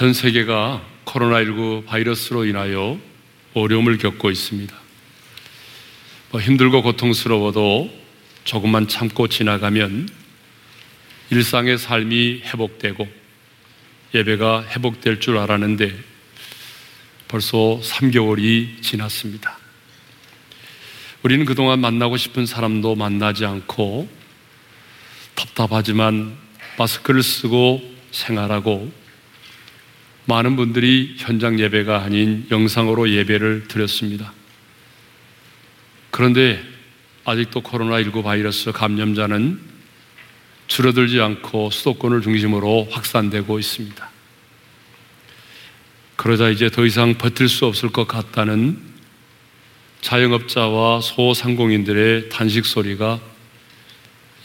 전 세계가 코로나19 바이러스로 인하여 어려움을 겪고 있습니다. 뭐 힘들고 고통스러워도 조금만 참고 지나가면 일상의 삶이 회복되고 예배가 회복될 줄 알았는데 벌써 3개월이 지났습니다. 우리는 그동안 만나고 싶은 사람도 만나지 않고 답답하지만 마스크를 쓰고 생활하고 많은 분들이 현장 예배가 아닌 영상으로 예배를 드렸습니다. 그런데 아직도 코로나19 바이러스 감염자는 줄어들지 않고 수도권을 중심으로 확산되고 있습니다. 그러자 이제 더 이상 버틸 수 없을 것 같다는 자영업자와 소상공인들의 단식 소리가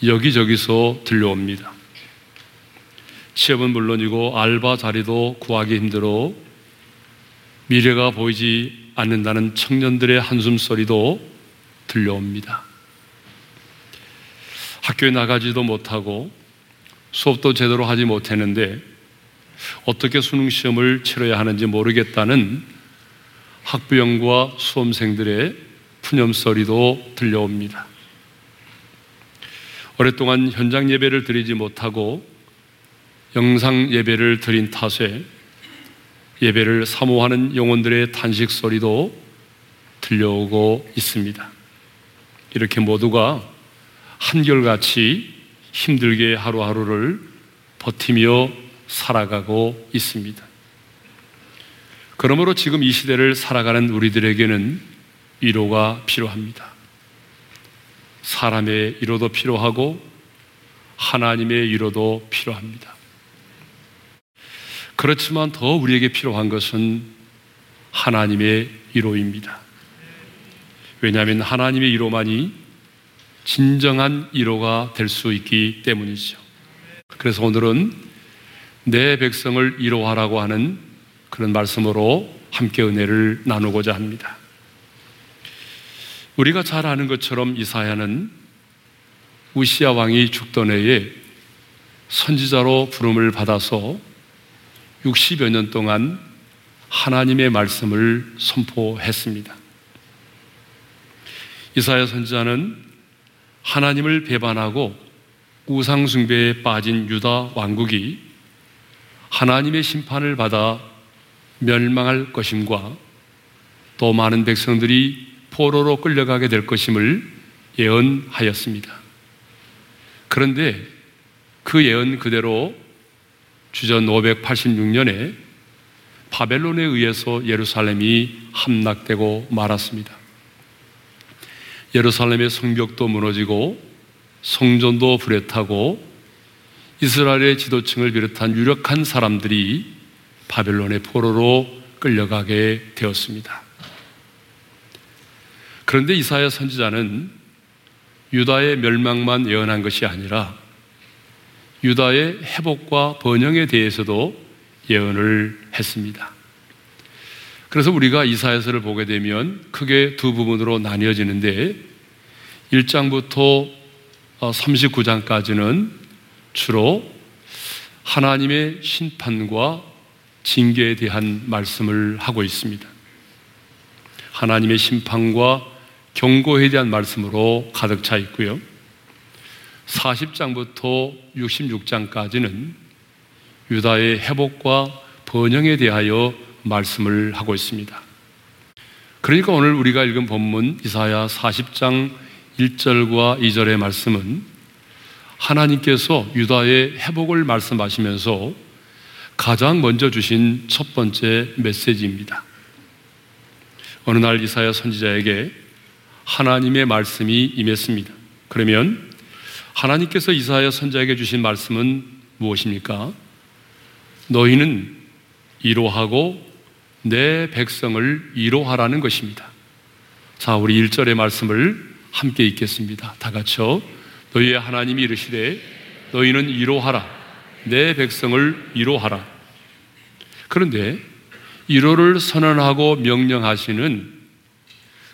여기저기서 들려옵니다. 취업은 물론이고 알바 자리도 구하기 힘들어 미래가 보이지 않는다는 청년들의 한숨 소리도 들려옵니다. 학교에 나가지도 못하고 수업도 제대로 하지 못했는데 어떻게 수능 시험을 치러야 하는지 모르겠다는 학부형과 수험생들의 푸념소리도 들려옵니다. 오랫동안 현장 예배를 드리지 못하고 영상 예배를 드린 탓에 예배를 사모하는 영혼들의 탄식 소리도 들려오고 있습니다. 이렇게 모두가 한결같이 힘들게 하루하루를 버티며 살아가고 있습니다. 그러므로 지금 이 시대를 살아가는 우리들에게는 위로가 필요합니다. 사람의 위로도 필요하고 하나님의 위로도 필요합니다. 그렇지만 더 우리에게 필요한 것은 하나님의 위로입니다. 왜냐하면 하나님의 위로만이 진정한 위로가 될 수 있기 때문이죠. 그래서 오늘은 내 백성을 위로하라고 하는 그런 말씀으로 함께 은혜를 나누고자 합니다. 우리가 잘 아는 것처럼 이사야는 우시아 왕이 죽던 해에 선지자로 부름을 받아서 60여 년 동안 하나님의 말씀을 선포했습니다. 이사야 선지자는 하나님을 배반하고 우상숭배에 빠진 유다 왕국이 하나님의 심판을 받아 멸망할 것임과 또 많은 백성들이 포로로 끌려가게 될 것임을 예언하였습니다. 그런데 그 예언 그대로 주전 586년에 바벨론에 의해서 예루살렘이 함락되고 말았습니다. 예루살렘의 성벽도 무너지고 성전도 불에 타고 이스라엘의 지도층을 비롯한 유력한 사람들이 바벨론의 포로로 끌려가게 되었습니다. 그런데 이사야 선지자는 유다의 멸망만 예언한 것이 아니라 유다의 회복과 번영에 대해서도 예언을 했습니다. 그래서 우리가 이사야서를 보게 되면 크게 두 부분으로 나뉘어지는데 1장부터 39장까지는 주로 하나님의 심판과 징계에 대한 말씀을 하고 있습니다. 하나님의 심판과 경고에 대한 말씀으로 가득 차 있고요. 40장부터 66장까지는 유다의 회복과 번영에 대하여 말씀을 하고 있습니다. 그러니까 오늘 우리가 읽은 본문 이사야 40장 1절과 2절의 말씀은 하나님께서 유다의 회복을 말씀하시면서 가장 먼저 주신 첫 번째 메시지입니다. 어느 날 이사야 선지자에게 하나님의 말씀이 임했습니다. 그러면 하나님께서 이사야 선자에게 주신 말씀은 무엇입니까? 너희는 이로하고 내 백성을 이로하라는 것입니다. 자, 우리 1절의 말씀을 함께 읽겠습니다. 다 같이요. 너희의 하나님이 이르시되 너희는 이로하라. 내 백성을 이로하라. 그런데 이로를 선언하고 명령하시는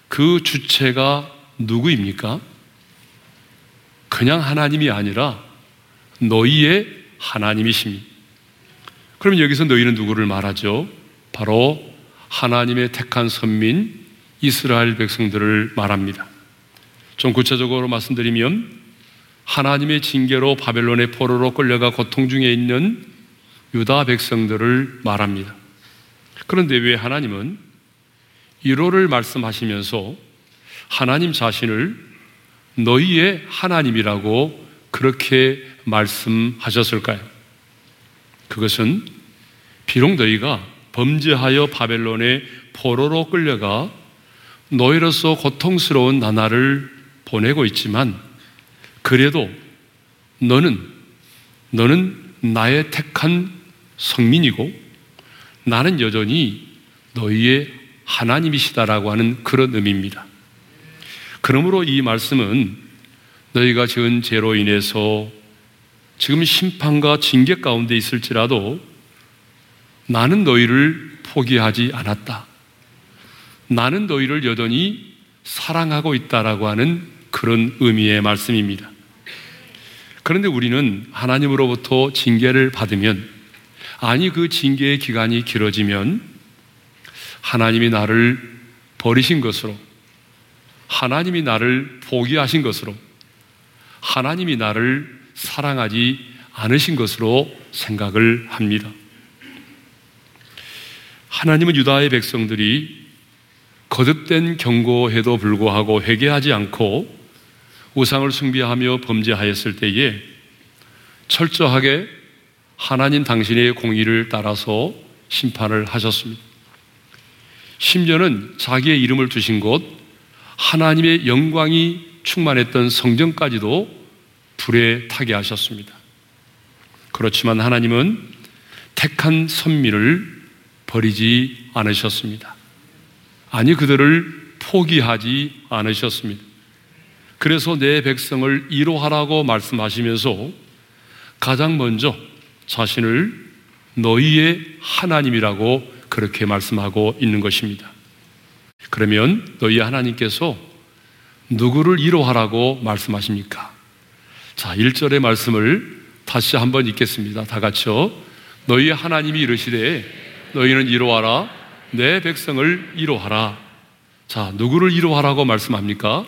그 주체가 누구입니까? 그냥 하나님이 아니라 너희의 하나님이십니다. 그러면 여기서 너희는 누구를 말하죠? 바로 하나님의 택한 선민 이스라엘 백성들을 말합니다. 좀 구체적으로 말씀드리면 하나님의 징계로 바벨론의 포로로 끌려가 고통 중에 있는 유다 백성들을 말합니다. 그런데 왜 하나님은 1호를 말씀하시면서 하나님 자신을 너희의 하나님이라고 그렇게 말씀하셨을까요? 그것은 비록 너희가 범죄하여 바벨론의 포로로 끌려가 너희로서 고통스러운 나날을 보내고 있지만 그래도 너는 너는 나의 택한 성민이고 나는 여전히 너희의 하나님이시다라고 하는 그런 의미입니다. 그러므로 이 말씀은 너희가 지은 죄로 인해서 지금 심판과 징계 가운데 있을지라도 나는 너희를 포기하지 않았다. 나는 너희를 여전히 사랑하고 있다라고 하는 그런 의미의 말씀입니다. 그런데 우리는 하나님으로부터 징계를 받으면 아니 그 징계의 기간이 길어지면 하나님이 나를 버리신 것으로 하나님이 나를 포기하신 것으로 하나님이 나를 사랑하지 않으신 것으로 생각을 합니다. 하나님은 유다의 백성들이 거듭된 경고에도 불구하고 회개하지 않고 우상을 숭배하며 범죄하였을 때에 철저하게 하나님 당신의 공의를 따라서 심판을 하셨습니다. 심지어는 자기의 이름을 두신 곳 하나님의 영광이 충만했던 성전까지도 불에 타게 하셨습니다. 그렇지만 하나님은 택한 선미를 버리지 않으셨습니다. 아니, 그들을 포기하지 않으셨습니다. 그래서 내 백성을 이로하라고 말씀하시면서 가장 먼저 자신을 너희의 하나님이라고 그렇게 말씀하고 있는 것입니다. 그러면 너희 하나님께서 누구를 이로하라고 말씀하십니까? 자, 1절의 말씀을 다시 한번 읽겠습니다. 다 같이요. 너희 하나님이 이르시되 너희는 이로하라. 내 백성을 이로하라. 자, 누구를 이로하라고 말씀합니까?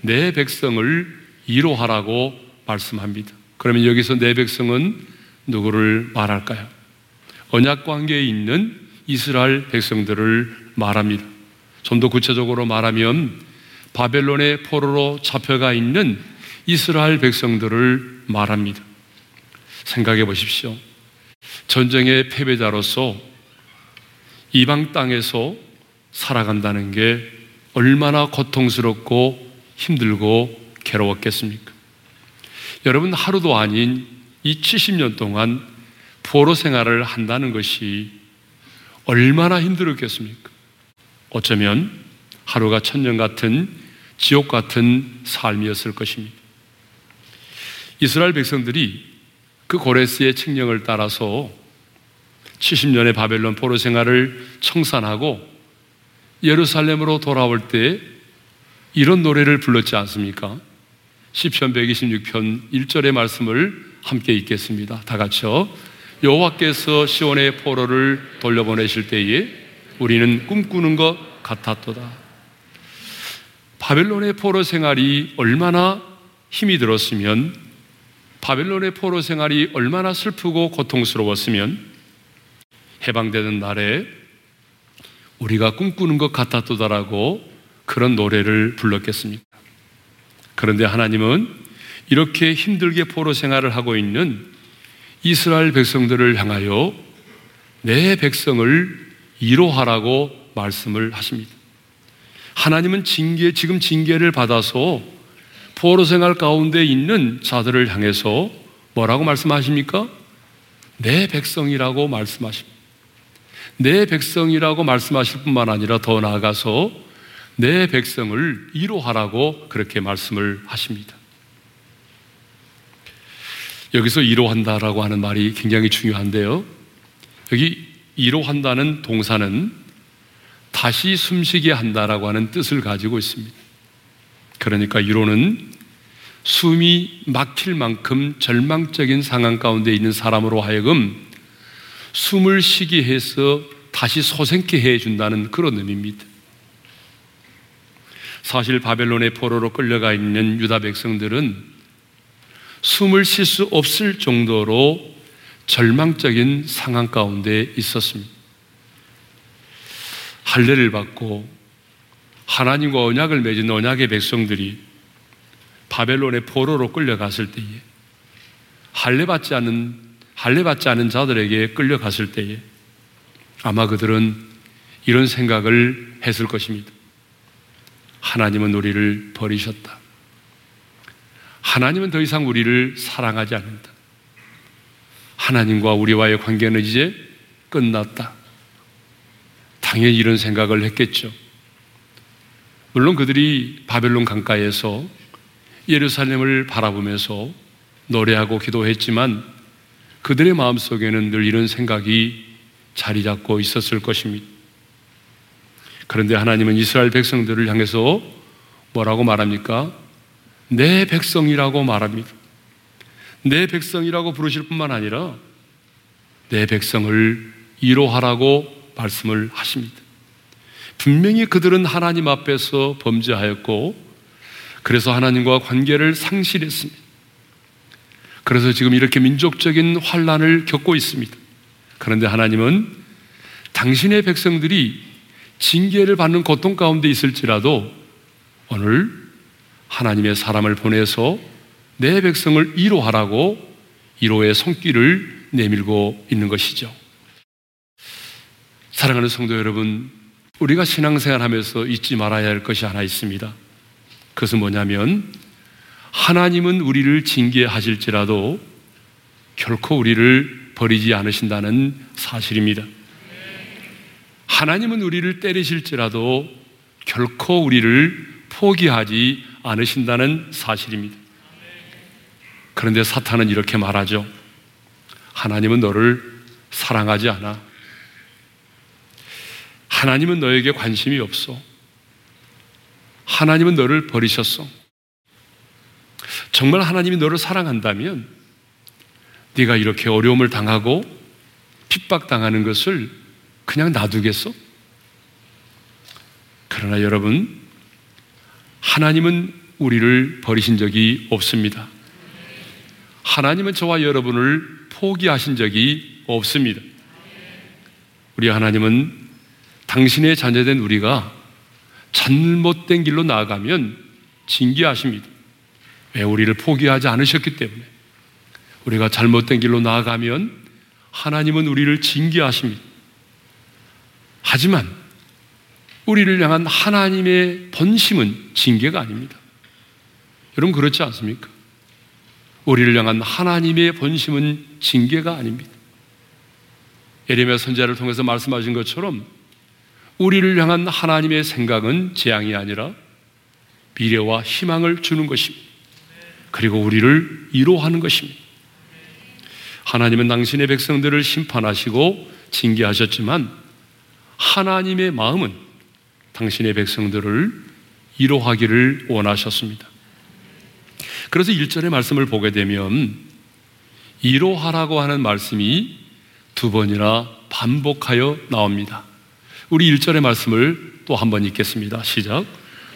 내 백성을 이로하라고 말씀합니다. 그러면 여기서 내 백성은 누구를 말할까요? 언약 관계에 있는 이스라엘 백성들을 말합니다. 좀 더 구체적으로 말하면 바벨론의 포로로 잡혀가 있는 이스라엘 백성들을 말합니다. 생각해 보십시오. 전쟁의 패배자로서 이방 땅에서 살아간다는 게 얼마나 고통스럽고 힘들고 괴로웠겠습니까? 여러분, 하루도 아닌 이 70년 동안 포로 생활을 한다는 것이 얼마나 힘들었겠습니까? 어쩌면 하루가 천년 같은 지옥 같은 삶이었을 것입니다. 이스라엘 백성들이 그 고레스의 칙령을 따라서 70년의 바벨론 포로 생활을 청산하고 예루살렘으로 돌아올 때 이런 노래를 불렀지 않습니까? 시편 126편 1절의 말씀을 함께 읽겠습니다. 다 같이요. 여호와께서 시온의 포로를 돌려보내실 때에 우리는 꿈꾸는 것 같았도다. 바벨론의 포로 생활이 얼마나 힘이 들었으면 바벨론의 포로 생활이 얼마나 슬프고 고통스러웠으면 해방되는 날에 우리가 꿈꾸는 것 같았도다라고 그런 노래를 불렀겠습니까? 그런데 하나님은 이렇게 힘들게 포로 생활을 하고 있는 이스라엘 백성들을 향하여 내 백성을 이로하라고 말씀을 하십니다. 하나님은 징계, 지금 징계를 받아서 포로 생활 가운데 있는 자들을 향해서 뭐라고 말씀하십니까? 내 백성이라고 말씀하십니다. 내 백성이라고 말씀하실 뿐만 아니라 더 나아가서 내 백성을 이로하라고 그렇게 말씀을 하십니다. 여기서 이로한다라고 하는 말이 굉장히 중요한데요. 여기 이로 한다는 동사는 다시 숨쉬게 한다라고 하는 뜻을 가지고 있습니다. 그러니까 이로는 숨이 막힐 만큼 절망적인 상황 가운데 있는 사람으로 하여금 숨을 쉬게 해서 다시 소생케 해 준다는 그런 의미입니다. 사실 바벨론의 포로로 끌려가 있는 유다 백성들은 숨을 쉴 수 없을 정도로 절망적인 상황 가운데 있었습니다. 할례를 받고 하나님과 언약을 맺은 언약의 백성들이 바벨론의 포로로 끌려갔을 때에 할례 받지 않은 할례 받지 않은 자들에게 끌려갔을 때에 아마 그들은 이런 생각을 했을 것입니다. 하나님은 우리를 버리셨다. 하나님은 더 이상 우리를 사랑하지 않는다. 하나님과 우리와의 관계는 이제 끝났다. 당연히 이런 생각을 했겠죠. 물론 그들이 바벨론 강가에서 예루살렘을 바라보면서 노래하고 기도했지만 그들의 마음속에는 늘 이런 생각이 자리 잡고 있었을 것입니다. 그런데 하나님은 이스라엘 백성들을 향해서 뭐라고 말합니까? 내 백성이라고 말합니다. 내 백성이라고 부르실 뿐만 아니라 내 백성을 이로하라고 말씀을 하십니다. 분명히 그들은 하나님 앞에서 범죄하였고 그래서 하나님과 관계를 상실했습니다. 그래서 지금 이렇게 민족적인 환란을 겪고 있습니다. 그런데 하나님은 당신의 백성들이 징계를 받는 고통 가운데 있을지라도 오늘 하나님의 사람을 보내서 내 백성을 이로하라고 이로의 손길을 내밀고 있는 것이죠. 사랑하는 성도 여러분, 우리가 신앙생활 하면서 잊지 말아야 할 것이 하나 있습니다. 그것은 뭐냐면, 하나님은 우리를 징계하실지라도 결코 우리를 버리지 않으신다는 사실입니다. 하나님은 우리를 때리실지라도 결코 우리를 포기하지 않으신다는 사실입니다. 그런데 사탄은 이렇게 말하죠. 하나님은 너를 사랑하지 않아. 하나님은 너에게 관심이 없어. 하나님은 너를 버리셨어. 정말 하나님이 너를 사랑한다면 네가 이렇게 어려움을 당하고 핍박당하는 것을 그냥 놔두겠어? 그러나 여러분, 하나님은 우리를 버리신 적이 없습니다. 하나님은 저와 여러분을 포기하신 적이 없습니다. 우리 하나님은 당신의 자녀된 우리가 잘못된 길로 나아가면 징계하십니다. 왜 우리를 포기하지 않으셨기 때문에 우리가 잘못된 길로 나아가면 하나님은 우리를 징계하십니다. 하지만 우리를 향한 하나님의 본심은 징계가 아닙니다. 여러분 그렇지 않습니까? 우리를 향한 하나님의 본심은 징계가 아닙니다. 예레미야 선자를 통해서 말씀하신 것처럼 우리를 향한 하나님의 생각은 재앙이 아니라 미래와 희망을 주는 것입니다. 그리고 우리를 이로하는 것입니다. 하나님은 당신의 백성들을 심판하시고 징계하셨지만 하나님의 마음은 당신의 백성들을 이로하기를 원하셨습니다. 그래서 1절의 말씀을 보게 되면 이로하라고 하는 말씀이 두 번이나 반복하여 나옵니다. 우리 1절의 말씀을 또 한 번 읽겠습니다. 시작.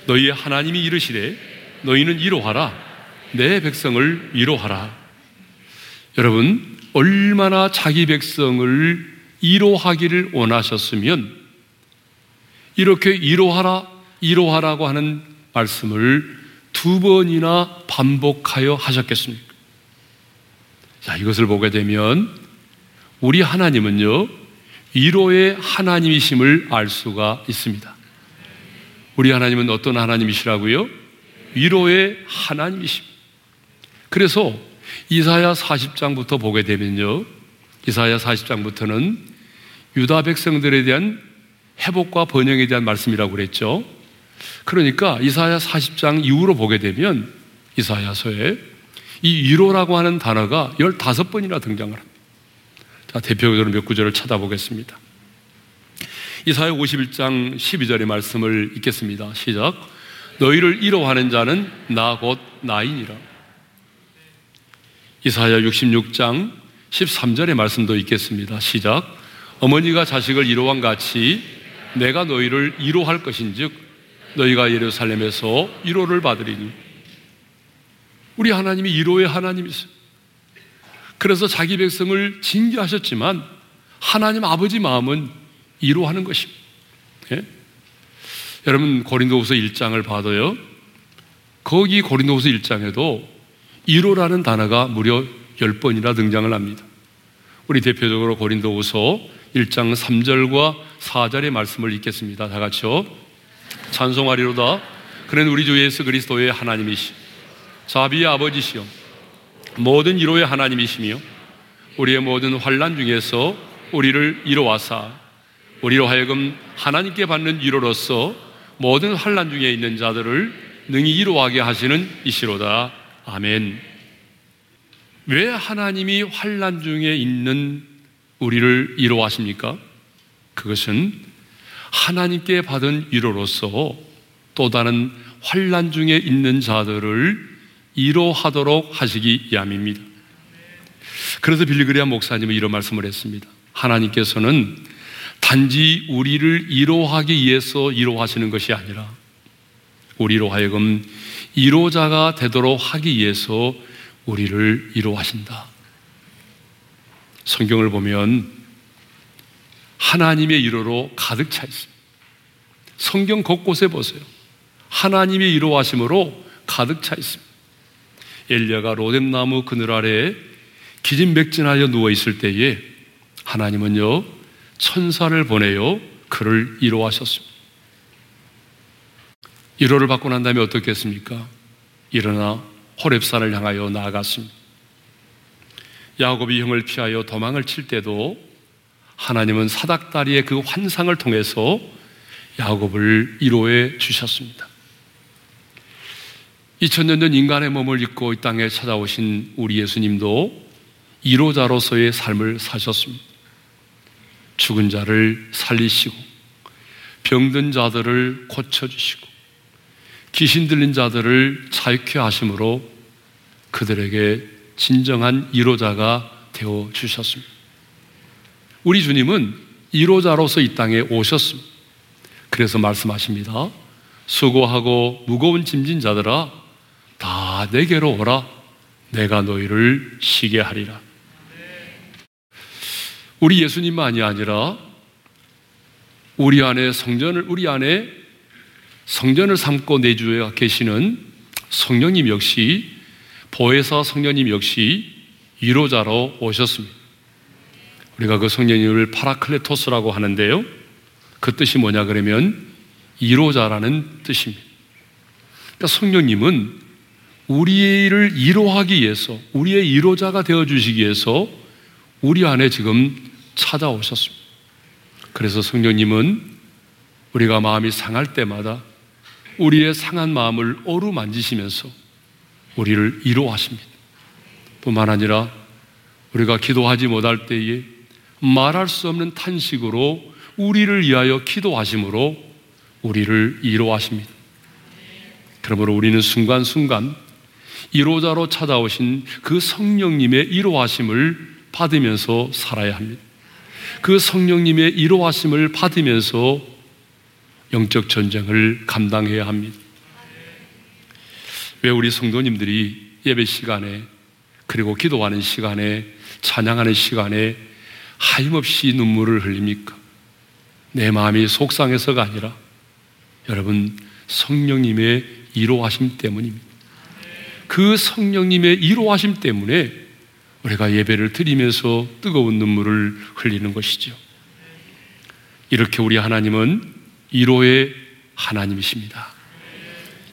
너희의 하나님이 이르시되 너희는 이로하라. 내 백성을 이로하라. 여러분, 얼마나 자기 백성을 이로하기를 원하셨으면 이렇게 이로하라, 이로하라고 하는 말씀을 두 번이나 반복하여 하셨겠습니까? 자, 이것을 보게 되면 우리 하나님은요, 위로의 하나님이심을 알 수가 있습니다. 우리 하나님은 어떤 하나님이시라고요? 위로의 하나님이심. 그래서 이사야 40장부터 보게 되면요. 이사야 40장부터는 유다 백성들에 대한 회복과 번영에 대한 말씀이라고 그랬죠. 그러니까 이사야 40장 이후로 보게 되면 이사야서에 이 위로라고 하는 단어가 15번이나 등장을 합니다. 자, 대표적으로 몇 구절을 찾아보겠습니다. 이사야 51장 12절의 말씀을 읽겠습니다. 시작. 너희를 이로하는 자는 나 곧 나이니라. 이사야 66장 13절의 말씀도 있겠습니다. 시작. 어머니가 자식을 이로한 같이 내가 너희를 이로할 것인즉 너희가 예루살렘에서 이로를 받으리니 우리 하나님이 이로의 하나님이세요. 그래서 자기 백성을 징계하셨지만 하나님 아버지 마음은 이로하는 것입니다. 예? 여러분 고린도후서 1장을 봐도요. 거기 고린도후서 1장에도 이로라는 단어가 무려 10번이나 등장을 합니다. 우리 대표적으로 고린도후서 1장 3절과 4절의 말씀을 읽겠습니다. 다 같이요. 찬송하리로다. 그는 우리 주 예수 그리스도의 하나님이시 자비의 아버지시요 모든 이로의 하나님이시며 우리의 모든 환란 중에서 우리를 이로와사 우리로 하여금 하나님께 받는 이로로서 모든 환란 중에 있는 자들을 능히 이로하게 하시는 이시로다. 아멘. 왜 하나님이 환란 중에 있는 우리를 이로하십니까? 그것은 하나님께 받은 위로로서 또 다른 환란 중에 있는 자들을 이로하도록 하시기 위함입니다. 그래서 빌리그리아 목사님은 이런 말씀을 했습니다. 하나님께서는 단지 우리를 이로하기 위해서 이로하시는 것이 아니라 우리로 하여금 이로자가 되도록 하기 위해서 우리를 이로하신다. 성경을 보면 하나님의 이로로 가득 차 있습니다. 성경 곳곳에 보세요. 하나님의 이로하심으로 가득 차 있습니다. 엘리야가 로뎀나무 그늘 아래에 기진맥진하여 누워 있을 때에 하나님은요 천사를 보내요 그를 이로하셨습니다. 이로를 받고 난 다음에 어떻겠습니까? 일어나 호렙산을 향하여 나아갔습니다. 야곱이 형을 피하여 도망을 칠 때도 하나님은 사닥다리의 그 환상을 통해서 야곱을 이로해 주셨습니다. 2000년 전 인간의 몸을 입고 이 땅에 찾아오신 우리 예수님도 이로자로서의 삶을 사셨습니다. 죽은 자를 살리시고 병든 자들을 고쳐주시고 귀신 들린 자들을 자유케 하심으로 그들에게 진정한 이로자가 되어 주셨습니다. 우리 주님은 이로자로서 이 땅에 오셨습니다. 그래서 말씀하십니다. 수고하고 무거운 짐진 자들아 다 내게로 오라 내가 너희를 쉬게 하리라. 우리 예수님만이 아니라 우리 안에 성전을 우리 안에 성전을 삼고 내주하여 계시는 성령님 역시 보혜사 성령님 역시 위로자로 오셨습니다. 우리가 그 성령님을 παράκλητος라고 하는데요. 그 뜻이 뭐냐 그러면 위로자라는 뜻입니다. 그러니까 성령님은 우리를 위로하기 위해서 우리의 위로자가 되어 주시기 위해서 우리 안에 지금 찾아오셨습니다. 그래서 성령님은 우리가 마음이 상할 때마다 우리의 상한 마음을 어루만지시면서 우리를 이로하십니다. 뿐만 아니라 우리가 기도하지 못할 때에 말할 수 없는 탄식으로 우리를 위하여 기도하심으로 우리를 이로하십니다. 그러므로 우리는 순간순간 이로자로 찾아오신 그 성령님의 이로하심을 받으면서 살아야 합니다. 그 성령님의 이로하심을 받으면서 영적 전쟁을 감당해야 합니다. 왜 우리 성도님들이 예배 시간에 그리고 기도하는 시간에 찬양하는 시간에 하임없이 눈물을 흘립니까? 내 마음이 속상해서가 아니라 여러분 성령님의 이로하심 때문입니다. 그 성령님의 이로하심 때문에 우리가 예배를 드리면서 뜨거운 눈물을 흘리는 것이죠. 이렇게 우리 하나님은 이로의 하나님이십니다.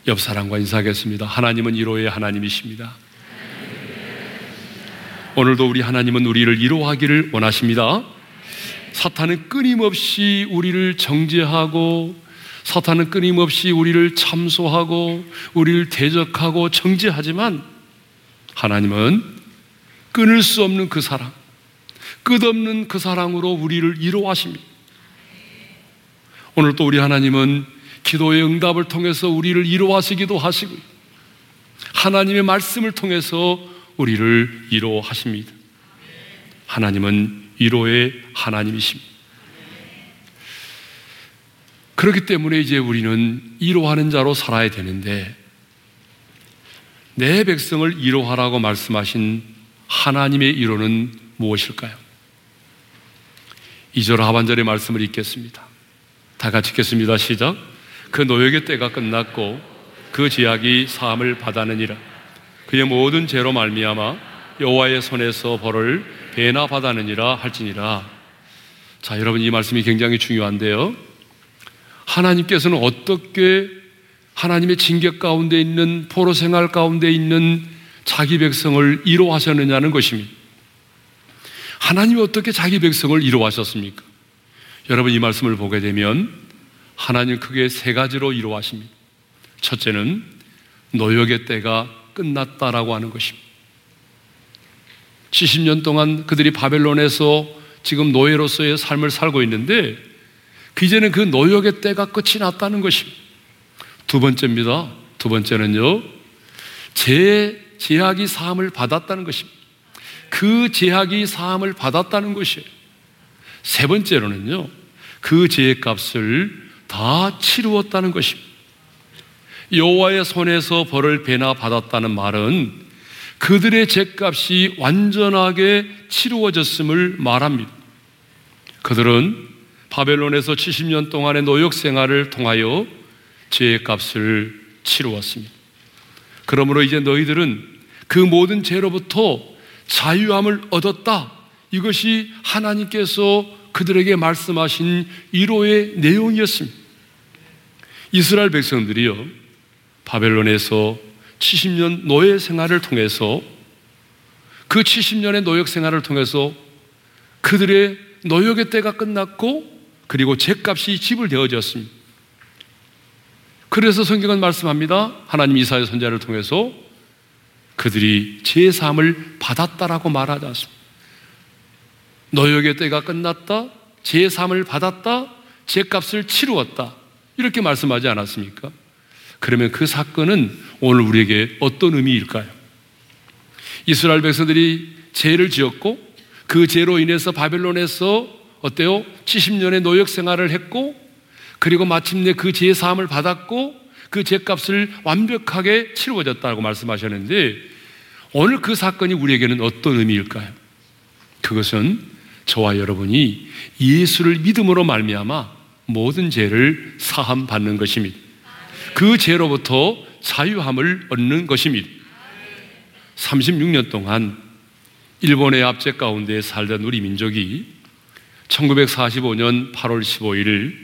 옆 사람과 인사하겠습니다. 하나님은 이로의 하나님이십니다. 오늘도 우리 하나님은 우리를 이로하기를 원하십니다. 사탄은 끊임없이 우리를 정죄하고 사탄은 끊임없이 우리를 참소하고 우리를 대적하고 정죄하지만 하나님은 끊을 수 없는 그 사랑, 끝없는 그 사랑으로 우리를 이로하십니다. 오늘 또 우리 하나님은 기도의 응답을 통해서 우리를 이로하시기도 하시고 하나님의 말씀을 통해서 우리를 이로하십니다. 하나님은 위로의 하나님이십니다. 그렇기 때문에 이제 우리는 위로하는 자로 살아야 되는데 내 백성을 위로하라고 말씀하신 하나님의 위로는 무엇일까요? 2절 하반절의 말씀을 읽겠습니다. 다 같이 읽겠습니다. 시작. 그 노역의 때가 끝났고 그 지약이 사함을 받았느니라. 그의 모든 죄로 말미암아 여호와의 손에서 벌을 배나 받았느니라 할지니라. 자, 여러분 이 말씀이 굉장히 중요한데요. 하나님께서는 어떻게 하나님의 징계 가운데 있는 포로 생활 가운데 있는 자기 백성을 이로하셨느냐는 것입니다. 하나님이 어떻게 자기 백성을 이로하셨습니까? 여러분 이 말씀을 보게 되면 하나님 크게 세 가지로 이로하십니다. 첫째는 노역의 때가 끝났다라고 하는 것입니다. 70년 동안 그들이 바벨론에서 지금 노예로서의 삶을 살고 있는데 이제는 그 노역의 때가 끝이 났다는 것입니다. 두 번째입니다. 두 번째는요, 제 제약이 사함을 받았다는 것입니다. 그 제약이 사함을 받았다는 것이에요. 세 번째로는요, 그 죄의 값을 다 치루었다는 것입니다. 여호와의 손에서 벌을 배나 받았다는 말은 그들의 죄값이 완전하게 치루어졌음을 말합니다. 그들은 바벨론에서 70년 동안의 노역 생활을 통하여 죄의 값을 치루었습니다. 그러므로 이제 너희들은 그 모든 죄로부터 자유함을 얻었다. 이것이 하나님께서 그들에게 말씀하신 위로의 내용이었습니다. 이스라엘 백성들이요, 바벨론에서 70년 노예 생활을 통해서 그 70년의 노역 생활을 통해서 그들의 노역의 때가 끝났고 그리고 죄값이 지불되어졌습니다. 그래서 성경은 말씀합니다. 하나님 이사의 선자를 통해서 그들이 죄 사함을 받았다라고 말하지 않습니다. 노역의 때가 끝났다. 죄 사함을 받았다. 죄값을 치루었다. 이렇게 말씀하지 않았습니까? 그러면 그 사건은 오늘 우리에게 어떤 의미일까요? 이스라엘 백성들이 죄를 지었고 그 죄로 인해서 바벨론에서 어때요? 70년의 노역 생활을 했고 그리고 마침내 그 죄의 사함을 받았고 그 죄값을 완벽하게 치루어졌다고 말씀하셨는데 오늘 그 사건이 우리에게는 어떤 의미일까요? 그것은 저와 여러분이 예수를 믿음으로 말미암아 모든 죄를 사함 받는 것입니다. 그 죄로부터 자유함을 얻는 것입니다. 36년 동안 일본의 압제 가운데 살던 우리 민족이 1945년 8월 15일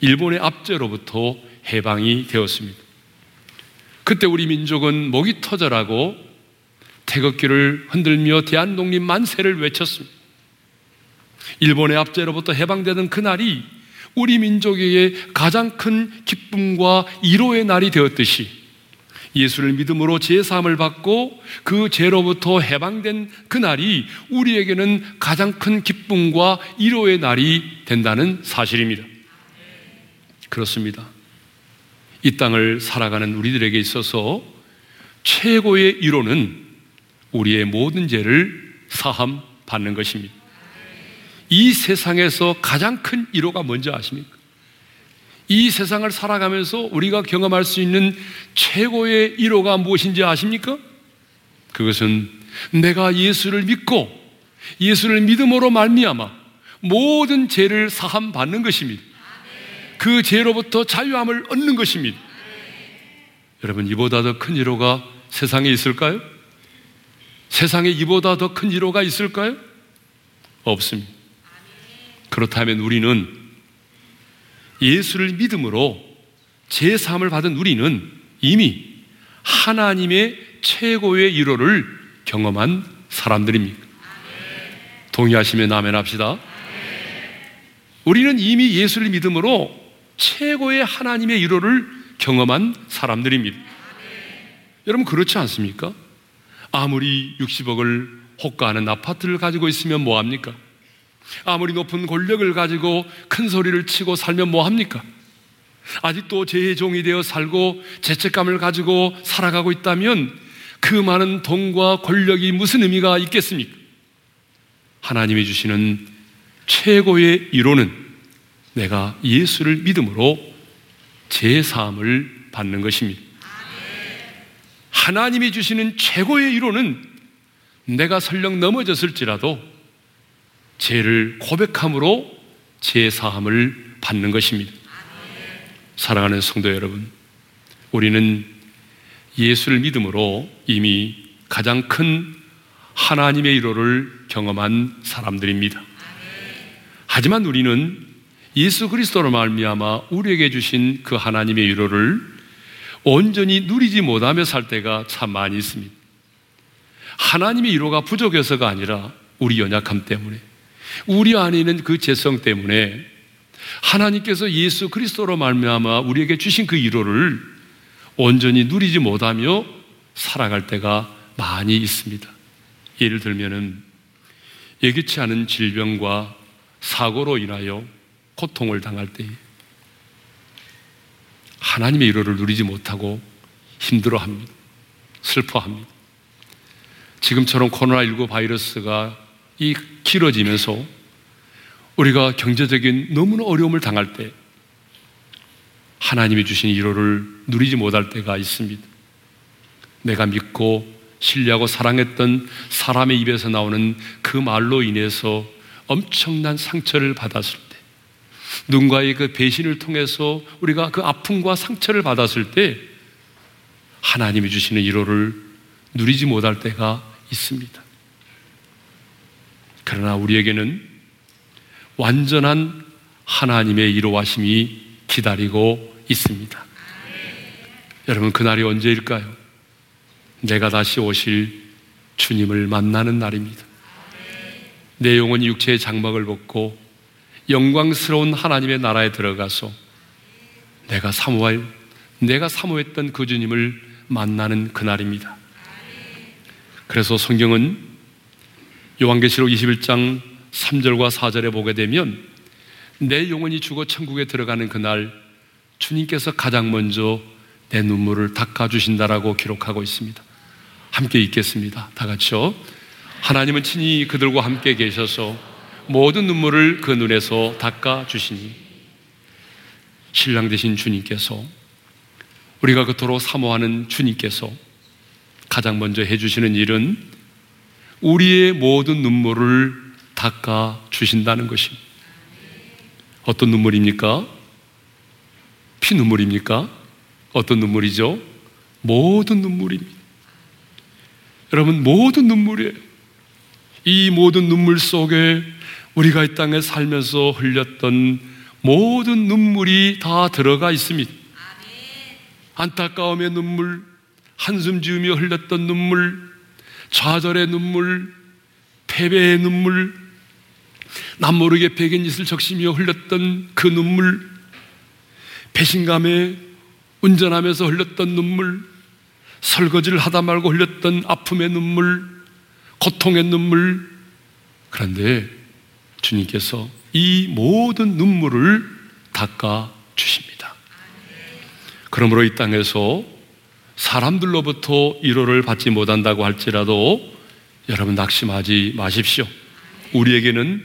일본의 압제로부터 해방이 되었습니다. 그때 우리 민족은 목이 터져라고 태극기를 흔들며 대한독립 만세를 외쳤습니다. 일본의 압제로부터 해방되는 그날이 우리 민족에게 가장 큰 기쁨과 이로의 날이 되었듯이 예수를 믿음으로 제사함을 받고 그 죄로부터 해방된 그날이 우리에게는 가장 큰 기쁨과 이로의 날이 된다는 사실입니다. 그렇습니다. 이 땅을 살아가는 우리들에게 있어서 최고의 이로는 우리의 모든 죄를 사함 받는 것입니다. 이 세상에서 가장 큰 이로가 뭔지 아십니까? 이 세상을 살아가면서 우리가 경험할 수 있는 최고의 위로가 무엇인지 아십니까? 그것은 내가 예수를 믿고 예수를 믿음으로 말미암아 모든 죄를 사함 받는 것입니다. 그 죄로부터 자유함을 얻는 것입니다. 여러분 이보다 더큰 위로가 세상에 있을까요? 세상에 이보다 더큰 위로가 있을까요? 없습니다. 그렇다면 우리는 예수를 믿음으로 제 삶을 받은 우리는 이미 하나님의 최고의 위로를 경험한 사람들입니다. 동의하시면 아멘 합시다. 우리는 이미 예수를 믿음으로 최고의 하나님의 위로를 경험한 사람들입니다. 여러분 그렇지 않습니까? 아무리 60억을 호가하는 아파트를 가지고 있으면 뭐 합니까? 아무리 높은 권력을 가지고 큰 소리를 치고 살면 뭐 합니까? 아직도 죄의 종이 되어 살고 죄책감을 가지고 살아가고 있다면 그 많은 돈과 권력이 무슨 의미가 있겠습니까? 하나님이 주시는 최고의 이론은 내가 예수를 믿음으로 제 사함을 받는 것입니다. 하나님이 주시는 최고의 이론은 내가 설령 넘어졌을지라도 죄를 고백함으로 제 사함을 받는 것입니다. 사랑하는 성도 여러분, 우리는 예수를 믿음으로 이미 가장 큰 하나님의 이로를 경험한 사람들입니다. 하지만 우리는 예수 그리스도로 말미암아 우리에게 주신 그 하나님의 위로를 온전히 누리지 못하며 살 때가 참 많이 있습니다. 하나님의 위로가 부족해서가 아니라 우리 연약함 때문에 우리 안에 있는 그 재성 때문에 하나님께서 예수 그리스도로 말미암아 우리에게 주신 그 위로를 온전히 누리지 못하며 살아갈 때가 많이 있습니다. 예를 들면은 예기치 않은 질병과 사고로 인하여 고통을 당할 때 하나님의 위로를 누리지 못하고 힘들어합니다. 슬퍼합니다. 지금처럼 코로나19 바이러스가 이 길어지면서 우리가 경제적인 너무나 어려움을 당할 때 하나님이 주신 위로를 누리지 못할 때가 있습니다. 내가 믿고 신뢰하고 사랑했던 사람의 입에서 나오는 그 말로 인해서 엄청난 상처를 받았을 때 누군가의 그 배신을 통해서 우리가 그 아픔과 상처를 받았을 때 하나님이 주시는 위로를 누리지 못할 때가 있습니다. 그러나 우리에게는 완전한 하나님의 위로하심이 기다리고 있습니다. 여러분, 그날이 언제일까요? 내가 다시 오실 주님을 만나는 날입니다. 내 영혼이 육체의 장막을 벗고 영광스러운 하나님의 나라에 들어가서 내가 사모할, 내가 사모했던 그 주님을 만나는 그날입니다. 그래서 성경은 요한계시록 21장 3절과 4절에 보게 되면 내 영혼이 죽어 천국에 들어가는 그날 주님께서 가장 먼저 내 눈물을 닦아주신다라고 기록하고 있습니다. 함께 읽겠습니다. 다 같이요. 하나님은 친히 그들과 함께 계셔서 모든 눈물을 그 눈에서 닦아 주시니 신랑 되신 주님께서 우리가 그토록 사모하는 주님께서 가장 먼저 해주시는 일은 우리의 모든 눈물을 닦아 주신다는 것입니다. 어떤 눈물입니까? 피 눈물입니까? 어떤 눈물이죠? 모든 눈물입니다. 여러분, 모든 눈물이에요. 이 모든 눈물 속에 우리가 이 땅에 살면서 흘렸던 모든 눈물이 다 들어가 있습니다. 안타까움의 눈물, 한숨 지으며 흘렸던 눈물, 좌절의 눈물, 패배의 눈물, 남모르게 백인 짓을 적시며 흘렸던 그 눈물, 배신감에 운전하면서 흘렸던 눈물, 설거지를 하다 말고 흘렸던 아픔의 눈물, 고통의 눈물. 그런데 주님께서 이 모든 눈물을 닦아 주십니다. 그러므로 이 땅에서 사람들로부터 위로를 받지 못한다고 할지라도 여러분 낙심하지 마십시오. 우리에게는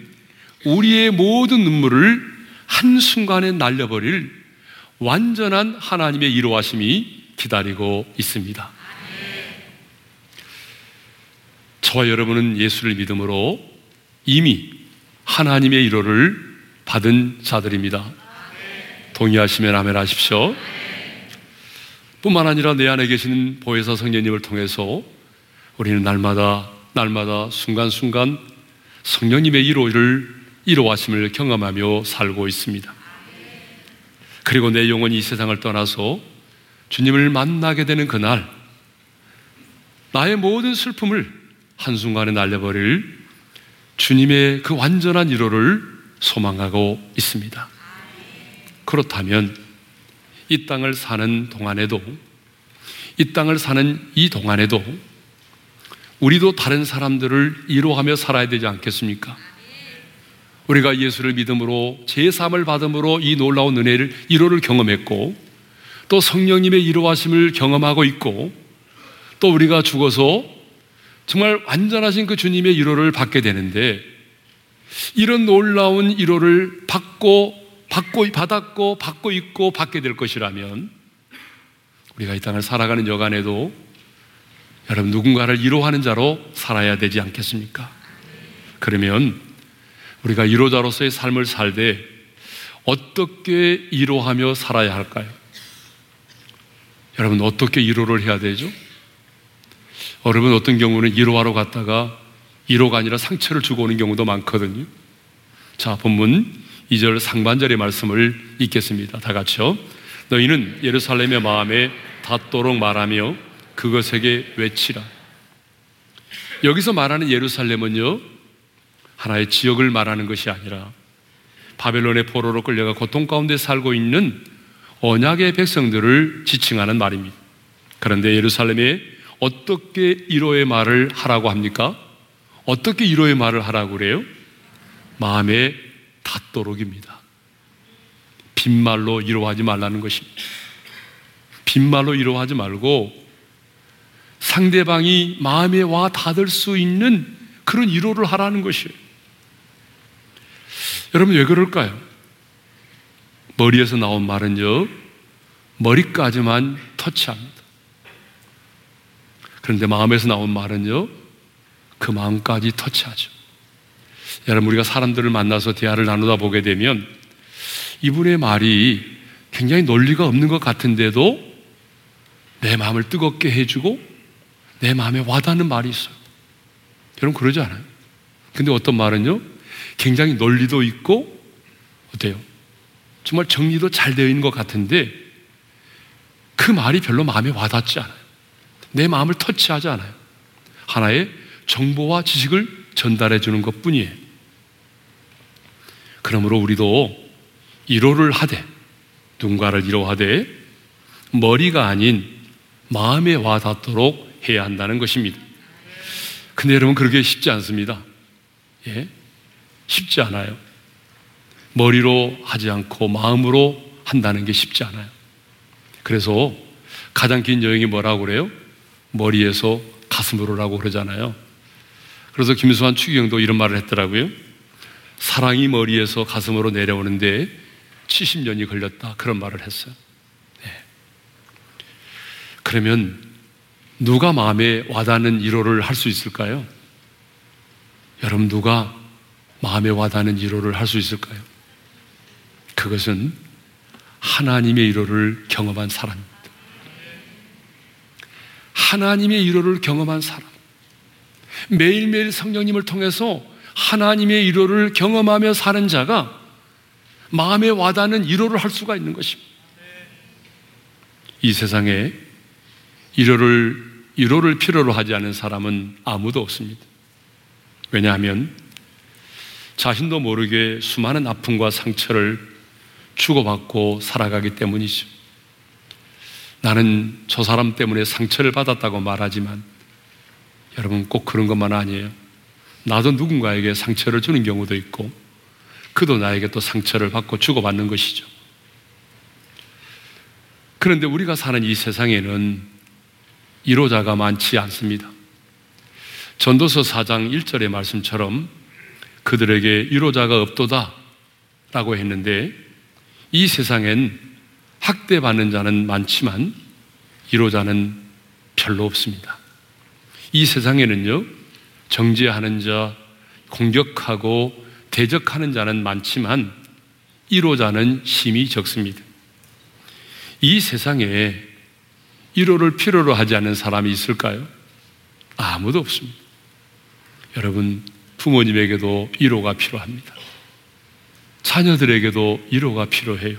우리의 모든 눈물을 한순간에 날려버릴 완전한 하나님의 위로하심이 기다리고 있습니다. 저와 여러분은 예수를 믿음으로 이미 하나님의 위로를 받은 자들입니다. 동의하시면 아멘 하십시오. 뿐만 아니라 내 안에 계시는 보혜사 성령님을 통해서 우리는 날마다 날마다 순간순간 성령님의 위로를 위로하심을 경험하며 살고 있습니다. 그리고 내 영혼이 이 세상을 떠나서 주님을 만나게 되는 그날 나의 모든 슬픔을 한순간에 날려버릴 주님의 그 완전한 위로를 소망하고 있습니다. 그렇다면 이 땅을 사는 동안에도 이 땅을 사는 이 동안에도 우리도 다른 사람들을 위로하며 살아야 되지 않겠습니까? 우리가 예수를 믿음으로 제3을 받음으로 이 놀라운 은혜를 위로를 경험했고 또 성령님의 위로하심을 경험하고 있고 또 우리가 죽어서 정말 완전하신 그 주님의 위로를 받게 되는데 이런 놀라운 위로를 받고 받고 받았고 받고 있고 받게 될 것이라면 우리가 이 땅을 살아가는 여간에도 여러분 누군가를 위로하는 자로 살아야 되지 않겠습니까? 그러면 우리가 위로자로서의 삶을 살되 어떻게 위로하며 살아야 할까요? 여러분 어떻게 위로를 해야 되죠? 여러분 어떤 경우는 위로하러 갔다가 위로가 아니라 상처를 주고 오는 경우도 많거든요. 자, 본문 2절 상반절의 말씀을 읽겠습니다. 다 같이요. 너희는 예루살렘의 마음에 닿도록 말하며 그것에게 외치라. 여기서 말하는 예루살렘은요, 하나의 지역을 말하는 것이 아니라 바벨론의 포로로 끌려가 고통 가운데 살고 있는 언약의 백성들을 지칭하는 말입니다. 그런데 예루살렘에 어떻게 이로의 말을 하라고 합니까? 어떻게 이로의 말을 하라고 그래요? 마음에 닿도록입니다. 빈말로 이로하지 말라는 것입니다. 빈말로 이로하지 말고 상대방이 마음에 와 닿을 수 있는 그런 이로를 하라는 것이에요. 여러분 왜 그럴까요? 머리에서 나온 말은요, 머리까지만 터치합니다. 그런데 마음에서 나온 말은요, 그 마음까지 터치하죠. 여러분, 우리가 사람들을 만나서 대화를 나누다 보게 되면 이분의 말이 굉장히 논리가 없는 것 같은데도 내 마음을 뜨겁게 해주고 내 마음에 와닿는 말이 있어요. 여러분, 그러지 않아요? 근데 어떤 말은요, 굉장히 논리도 있고, 어때요? 정말 정리도 잘 되어 있는 것 같은데 그 말이 별로 마음에 와닿지 않아요. 내 마음을 터치하지 않아요. 하나의 정보와 지식을 전달해 주는 것 뿐이에요. 그러므로 우리도 이로를 하되, 누군가를 이로하되, 머리가 아닌 마음에 와 닿도록 해야 한다는 것입니다. 근데 여러분, 그렇게 쉽지 않습니다. 예? 쉽지 않아요. 머리로 하지 않고 마음으로 한다는 게 쉽지 않아요. 그래서 가장 긴 여행이 뭐라고 그래요? 머리에서 가슴으로라고 그러잖아요. 그래서 김수환 추기경도 이런 말을 했더라고요. 사랑이 머리에서 가슴으로 내려오는데 70년이 걸렸다. 그런 말을 했어요. 네. 그러면 누가 마음에 와닿는 위로를 할 수 있을까요? 여러분 누가 마음에 와닿는 위로를 할 수 있을까요? 그것은 하나님의 위로를 경험한 사람입니다. 하나님의 위로를 경험한 사람. 매일매일 성령님을 통해서 하나님의 위로를 경험하며 사는 자가 마음에 와닿는 위로를 할 수가 있는 것입니다. 이 세상에 위로를 위로를 필요로 하지 않은 사람은 아무도 없습니다. 왜냐하면 자신도 모르게 수많은 아픔과 상처를 주고받고 살아가기 때문이죠. 나는 저 사람 때문에 상처를 받았다고 말하지만 여러분 꼭 그런 것만 아니에요. 나도 누군가에게 상처를 주는 경우도 있고 그도 나에게 또 상처를 받고 주고받는 것이죠. 그런데 우리가 사는 이 세상에는 이로자가 많지 않습니다. 전도서 4장 1절의 말씀처럼 그들에게 이로자가 없도다 라고 했는데 이 세상엔 학대받는 자는 많지만 이로자는 별로 없습니다. 이 세상에는요, 정죄하는 자, 공격하고 대적하는 자는 많지만 이로자는 심히 적습니다. 이 세상에 이로를 필요로 하지 않는 사람이 있을까요? 아무도 없습니다. 여러분, 부모님에게도 이로가 필요합니다. 자녀들에게도 위로가 필요해요.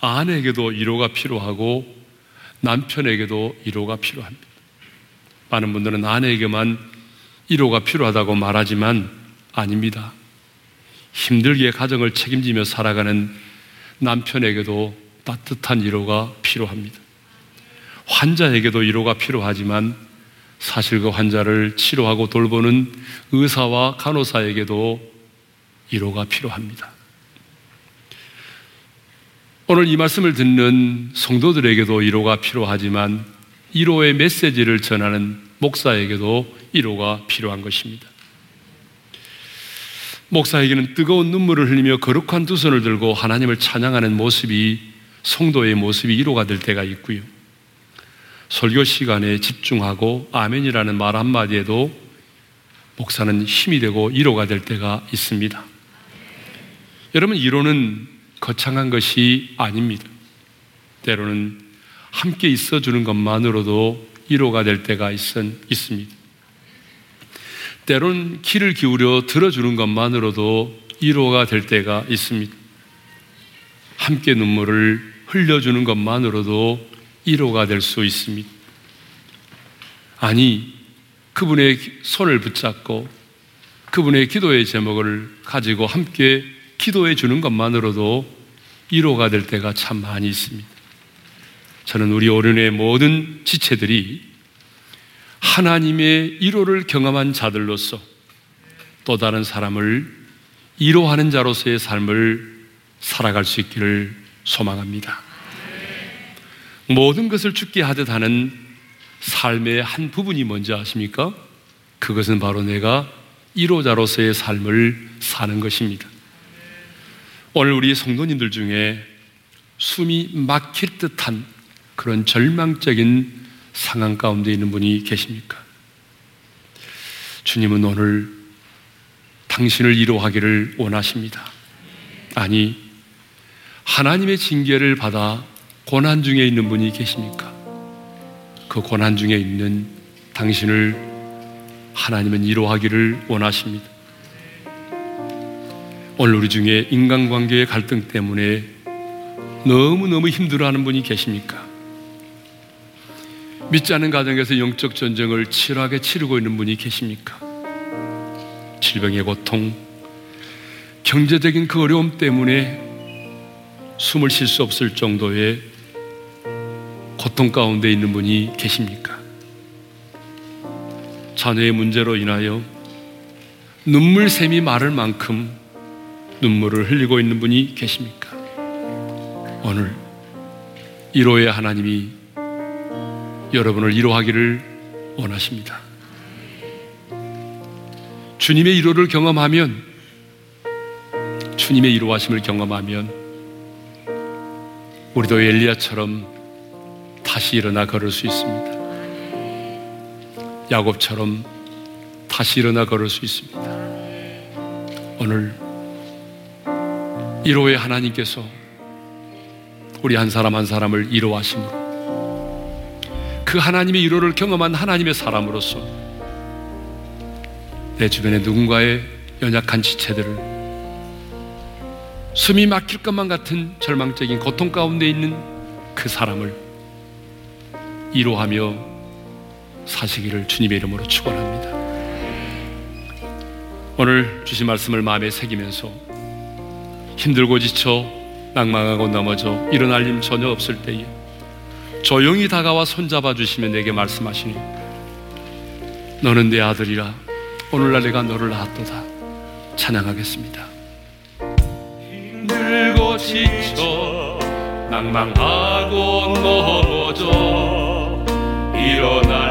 아내에게도 위로가 필요하고 남편에게도 위로가 필요합니다. 많은 분들은 아내에게만 위로가 필요하다고 말하지만 아닙니다. 힘들게 가정을 책임지며 살아가는 남편에게도 따뜻한 위로가 필요합니다. 환자에게도 위로가 필요하지만 사실 그 환자를 치료하고 돌보는 의사와 간호사에게도 위로가 필요합니다. 오늘 이 말씀을 듣는 성도들에게도 위로가 필요하지만 위로의 메시지를 전하는 목사에게도 위로가 필요한 것입니다. 목사에게는 뜨거운 눈물을 흘리며 거룩한 두 손을 들고 하나님을 찬양하는 모습이 성도의 모습이 위로가 될 때가 있고요. 설교 시간에 집중하고 아멘이라는 말 한마디에도 목사는 힘이 되고 위로가 될 때가 있습니다. 여러분, 위로는 거창한 것이 아닙니다. 때로는 함께 있어 주는 것만으로도 위로가 될 때가 있, 있습니다. 때로는 귀를 기울여 들어주는 것만으로도 위로가 될 때가 있습니다. 함께 눈물을 흘려주는 것만으로도 위로가 될 수 있습니다. 아니, 그분의 손을 붙잡고 그분의 기도의 제목을 가지고 함께 기도해 주는 것만으로도 위로가 될 때가 참 많이 있습니다. 저는 우리 오륜의 모든 지체들이 하나님의 위로를 경험한 자들로서 또 다른 사람을 위로하는 자로서의 삶을 살아갈 수 있기를 소망합니다. 모든 것을 죽게 하듯 하는 삶의 한 부분이 뭔지 아십니까? 그것은 바로 내가 위로자로서의 삶을 사는 것입니다. 오늘 우리 성도님들 중에 숨이 막힐 듯한 그런 절망적인 상황 가운데 있는 분이 계십니까? 주님은 오늘 당신을 위로하기를 원하십니다. 아니, 하나님의 징계를 받아 고난 중에 있는 분이 계십니까? 그 고난 중에 있는 당신을 하나님은 위로하기를 원하십니다. 오늘 우리 중에 인간관계의 갈등 때문에 너무너무 힘들어하는 분이 계십니까? 믿지 않는 가정에서 영적 전쟁을 치열하게 치르고 있는 분이 계십니까? 질병의 고통, 경제적인 그 어려움 때문에 숨을 쉴 수 없을 정도의 고통 가운데 있는 분이 계십니까? 자녀의 문제로 인하여 눈물샘이 마를 만큼 눈물을 흘리고 있는 분이 계십니까? 오늘 1호의 하나님이 여러분을 위로하기를 원하십니다. 주님의 위로를 경험하면 주님의 위로하심을 경험하면 우리도 엘리야처럼 다시 일어나 걸을 수 있습니다. 야곱처럼 다시 일어나 걸을 수 있습니다. 오늘 1호의 하나님께서 우리 한 사람 한 사람을 위로하심으로 그 하나님의 위로를 경험한 하나님의 사람으로서 내 주변에 누군가의 연약한 지체들을 숨이 막힐 것만 같은 절망적인 고통 가운데 있는 그 사람을 위로하며 사시기를 주님의 이름으로 축원합니다. 오늘 주신 말씀을 마음에 새기면서 힘들고 지쳐 낭망하고 넘어져 일어날 힘 전혀 없을 때에 조용히 다가와 손잡아 주시며 내게 말씀하시니 너는 내 아들이라 오늘날 내가 너를 낳았도다. 찬양하겠습니다. 힘들고 지쳐 낭망하고 넘어져 일어날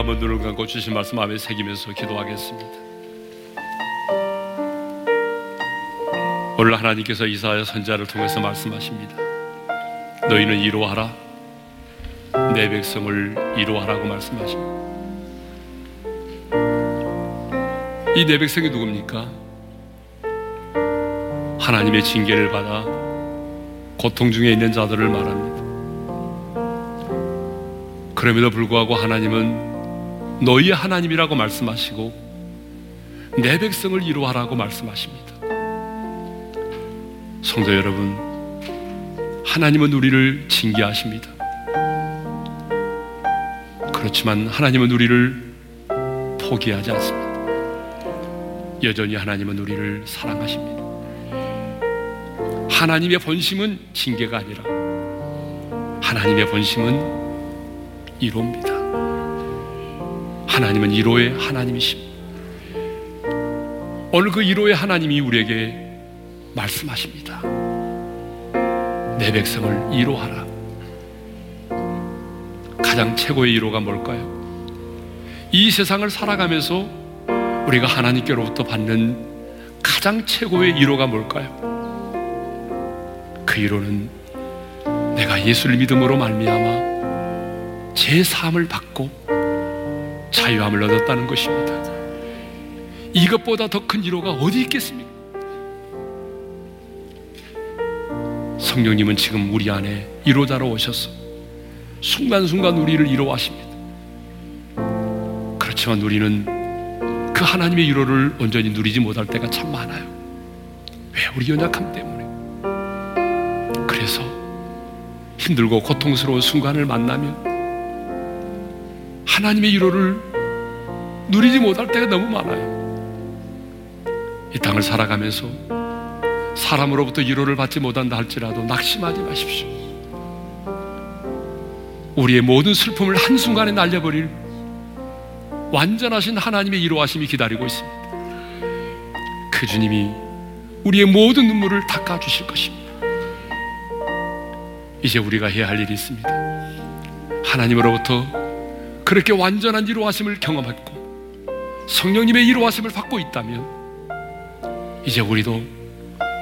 한번 눈을 감고 주신 말씀 마음에 새기면서 기도하겠습니다. 오늘 하나님께서 이사야 선자를 통해서 말씀하십니다. 너희는 이루하라. 내 백성을 이루하라고 말씀하십니다. 이 내 백성이 누굽니까? 하나님의 징계를 받아 고통 중에 있는 자들을 말합니다. 그럼에도 불구하고 하나님은 너희의 하나님이라고 말씀하시고 내 백성을 이루하라고 말씀하십니다. 성도 여러분, 하나님은 우리를 징계하십니다. 그렇지만 하나님은 우리를 포기하지 않습니다. 여전히 하나님은 우리를 사랑하십니다. 하나님의 본심은 징계가 아니라 하나님의 본심은 이로입니다. 하나님은 이로의 하나님이십니다. 오늘 그 이로의 하나님이 우리에게 말씀하십니다. 내 백성을 이로하라. 가장 최고의 이로가 뭘까요? 이 세상을 살아가면서 우리가 하나님께로부터 받는 가장 최고의 이로가 뭘까요? 그 이로는 내가 예수를 믿음으로 말미암아 제 삶을 받고 자유함을 얻었다는 것입니다. 이것보다 더 큰 위로가 어디 있겠습니까? 성령님은 지금 우리 안에 위로자로 오셔서 순간순간 우리를 위로하십니다. 그렇지만 우리는 그 하나님의 위로를 온전히 누리지 못할 때가 참 많아요. 왜? 우리 연약함 때문에. 그래서 힘들고 고통스러운 순간을 만나면 하나님의 위로를 누리지 못할 때가 너무 많아요. 이 땅을 살아가면서 사람으로부터 위로를 받지 못한다 할지라도 낙심하지 마십시오. 우리의 모든 슬픔을 한순간에 날려버릴 완전하신 하나님의 위로하심이 기다리고 있습니다. 그 주님이 우리의 모든 눈물을 닦아주실 것입니다. 이제 우리가 해야 할 일이 있습니다. 하나님으로부터 그렇게 완전한 이루하심을 경험했고 성령님의 이루하심을 받고 있다면 이제 우리도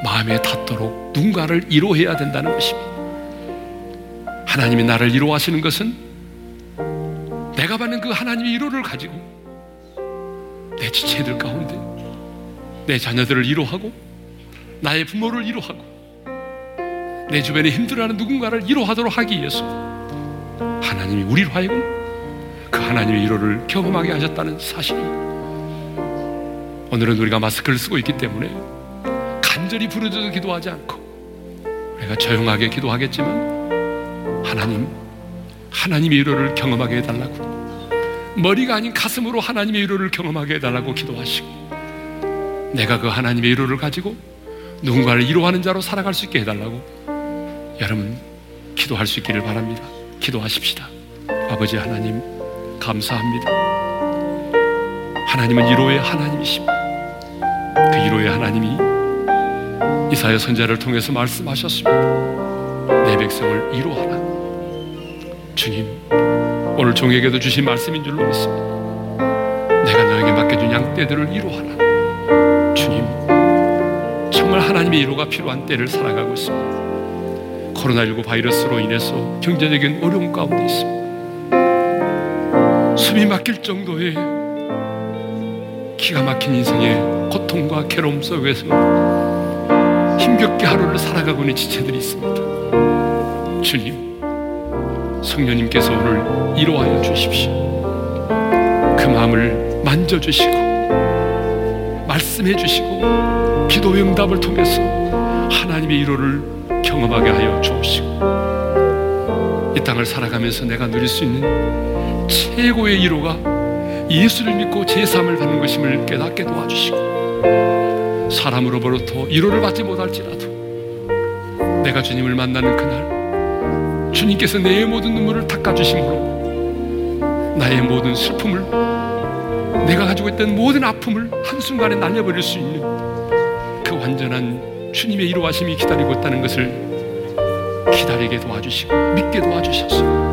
마음에 닿도록 누군가를 이루해야 된다는 것입니다. 하나님이 나를 이루하시는 것은 내가 받는 그 하나님의 이루를 가지고 내 지체들 가운데 내 자녀들을 이루하고 나의 부모를 이루하고 내 주변에 힘들어하는 누군가를 이루하도록 하기 위해서 하나님이 우리로 하여금 그 하나님의 위로를 경험하게 하셨다는 사실이 오늘은 우리가 마스크를 쓰고 있기 때문에 간절히 부르짖어 기도하지 않고 우리가 조용하게 기도하겠지만 하나님 하나님의 위로를 경험하게 해달라고 머리가 아닌 가슴으로 하나님의 위로를 경험하게 해달라고 기도하시고 내가 그 하나님의 위로를 가지고 누군가를 위로하는 자로 살아갈 수 있게 해달라고 여러분 기도할 수 있기를 바랍니다. 기도하십시다. 아버지 하나님 감사합니다. 하나님은 이로의 하나님이십니다. 그 이로의 하나님이 이사야 선자를 통해서 말씀하셨습니다. 내 백성을 이로하라. 주님, 오늘 종에게도 주신 말씀인 줄로 믿습니다. 내가 너에게 맡겨준 양떼들을 이로하라. 주님, 정말 하나님의 이로가 필요한 때를 살아가고 있습니다. 코로나19 바이러스로 인해서 경제적인 어려움 가운데 있습니다. 숨이 막힐 정도의 기가 막힌 인생의 고통과 괴로움 속에서 힘겹게 하루를 살아가고 있는 지체들이 있습니다. 주님, 성령님께서 오늘 이로하여 주십시오. 그 마음을 만져주시고, 말씀해 주시고, 기도 응답을 통해서 하나님의 이로를 경험하게 하여 주옵시고, 이 땅을 살아가면서 내가 누릴 수 있는 최고의 이로가 예수를 믿고 제3을 받는 것임을 깨닫게 도와주시고 사람으로부터 이로를 받지 못할지라도 내가 주님을 만나는 그날 주님께서 내 모든 눈물을 닦아주심으로 나의 모든 슬픔을 내가 가지고 있던 모든 아픔을 한순간에 날려버릴 수 있는 그 완전한 주님의 이로하심이 기다리고 있다는 것을 기다리게 도와주시고 믿게 도와주셔서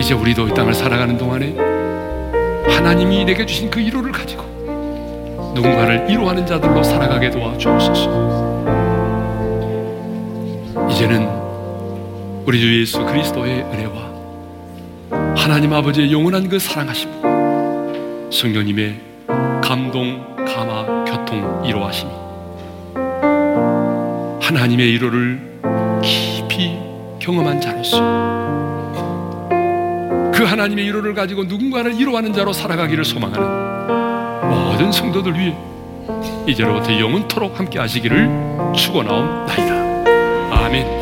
이제 우리도 이 땅을 살아가는 동안에 하나님이 내게 주신 그 위로를 가지고 누군가를 위로하는 자들로 살아가게 도와주옵소서. 이제는 우리 주 예수 그리스도의 은혜와 하나님 아버지의 영원한 그 사랑하심, 성령님의 감동, 감화, 교통, 이로하심이 하나님의 위로를 깊이 경험한 자로서 그 하나님의 위로를 가지고 누군가를 위로하는 자로 살아가기를 소망하는 모든 성도들 위해 이제로부터 영원토록 함께 하시기를 축원하옵나이다. 아멘.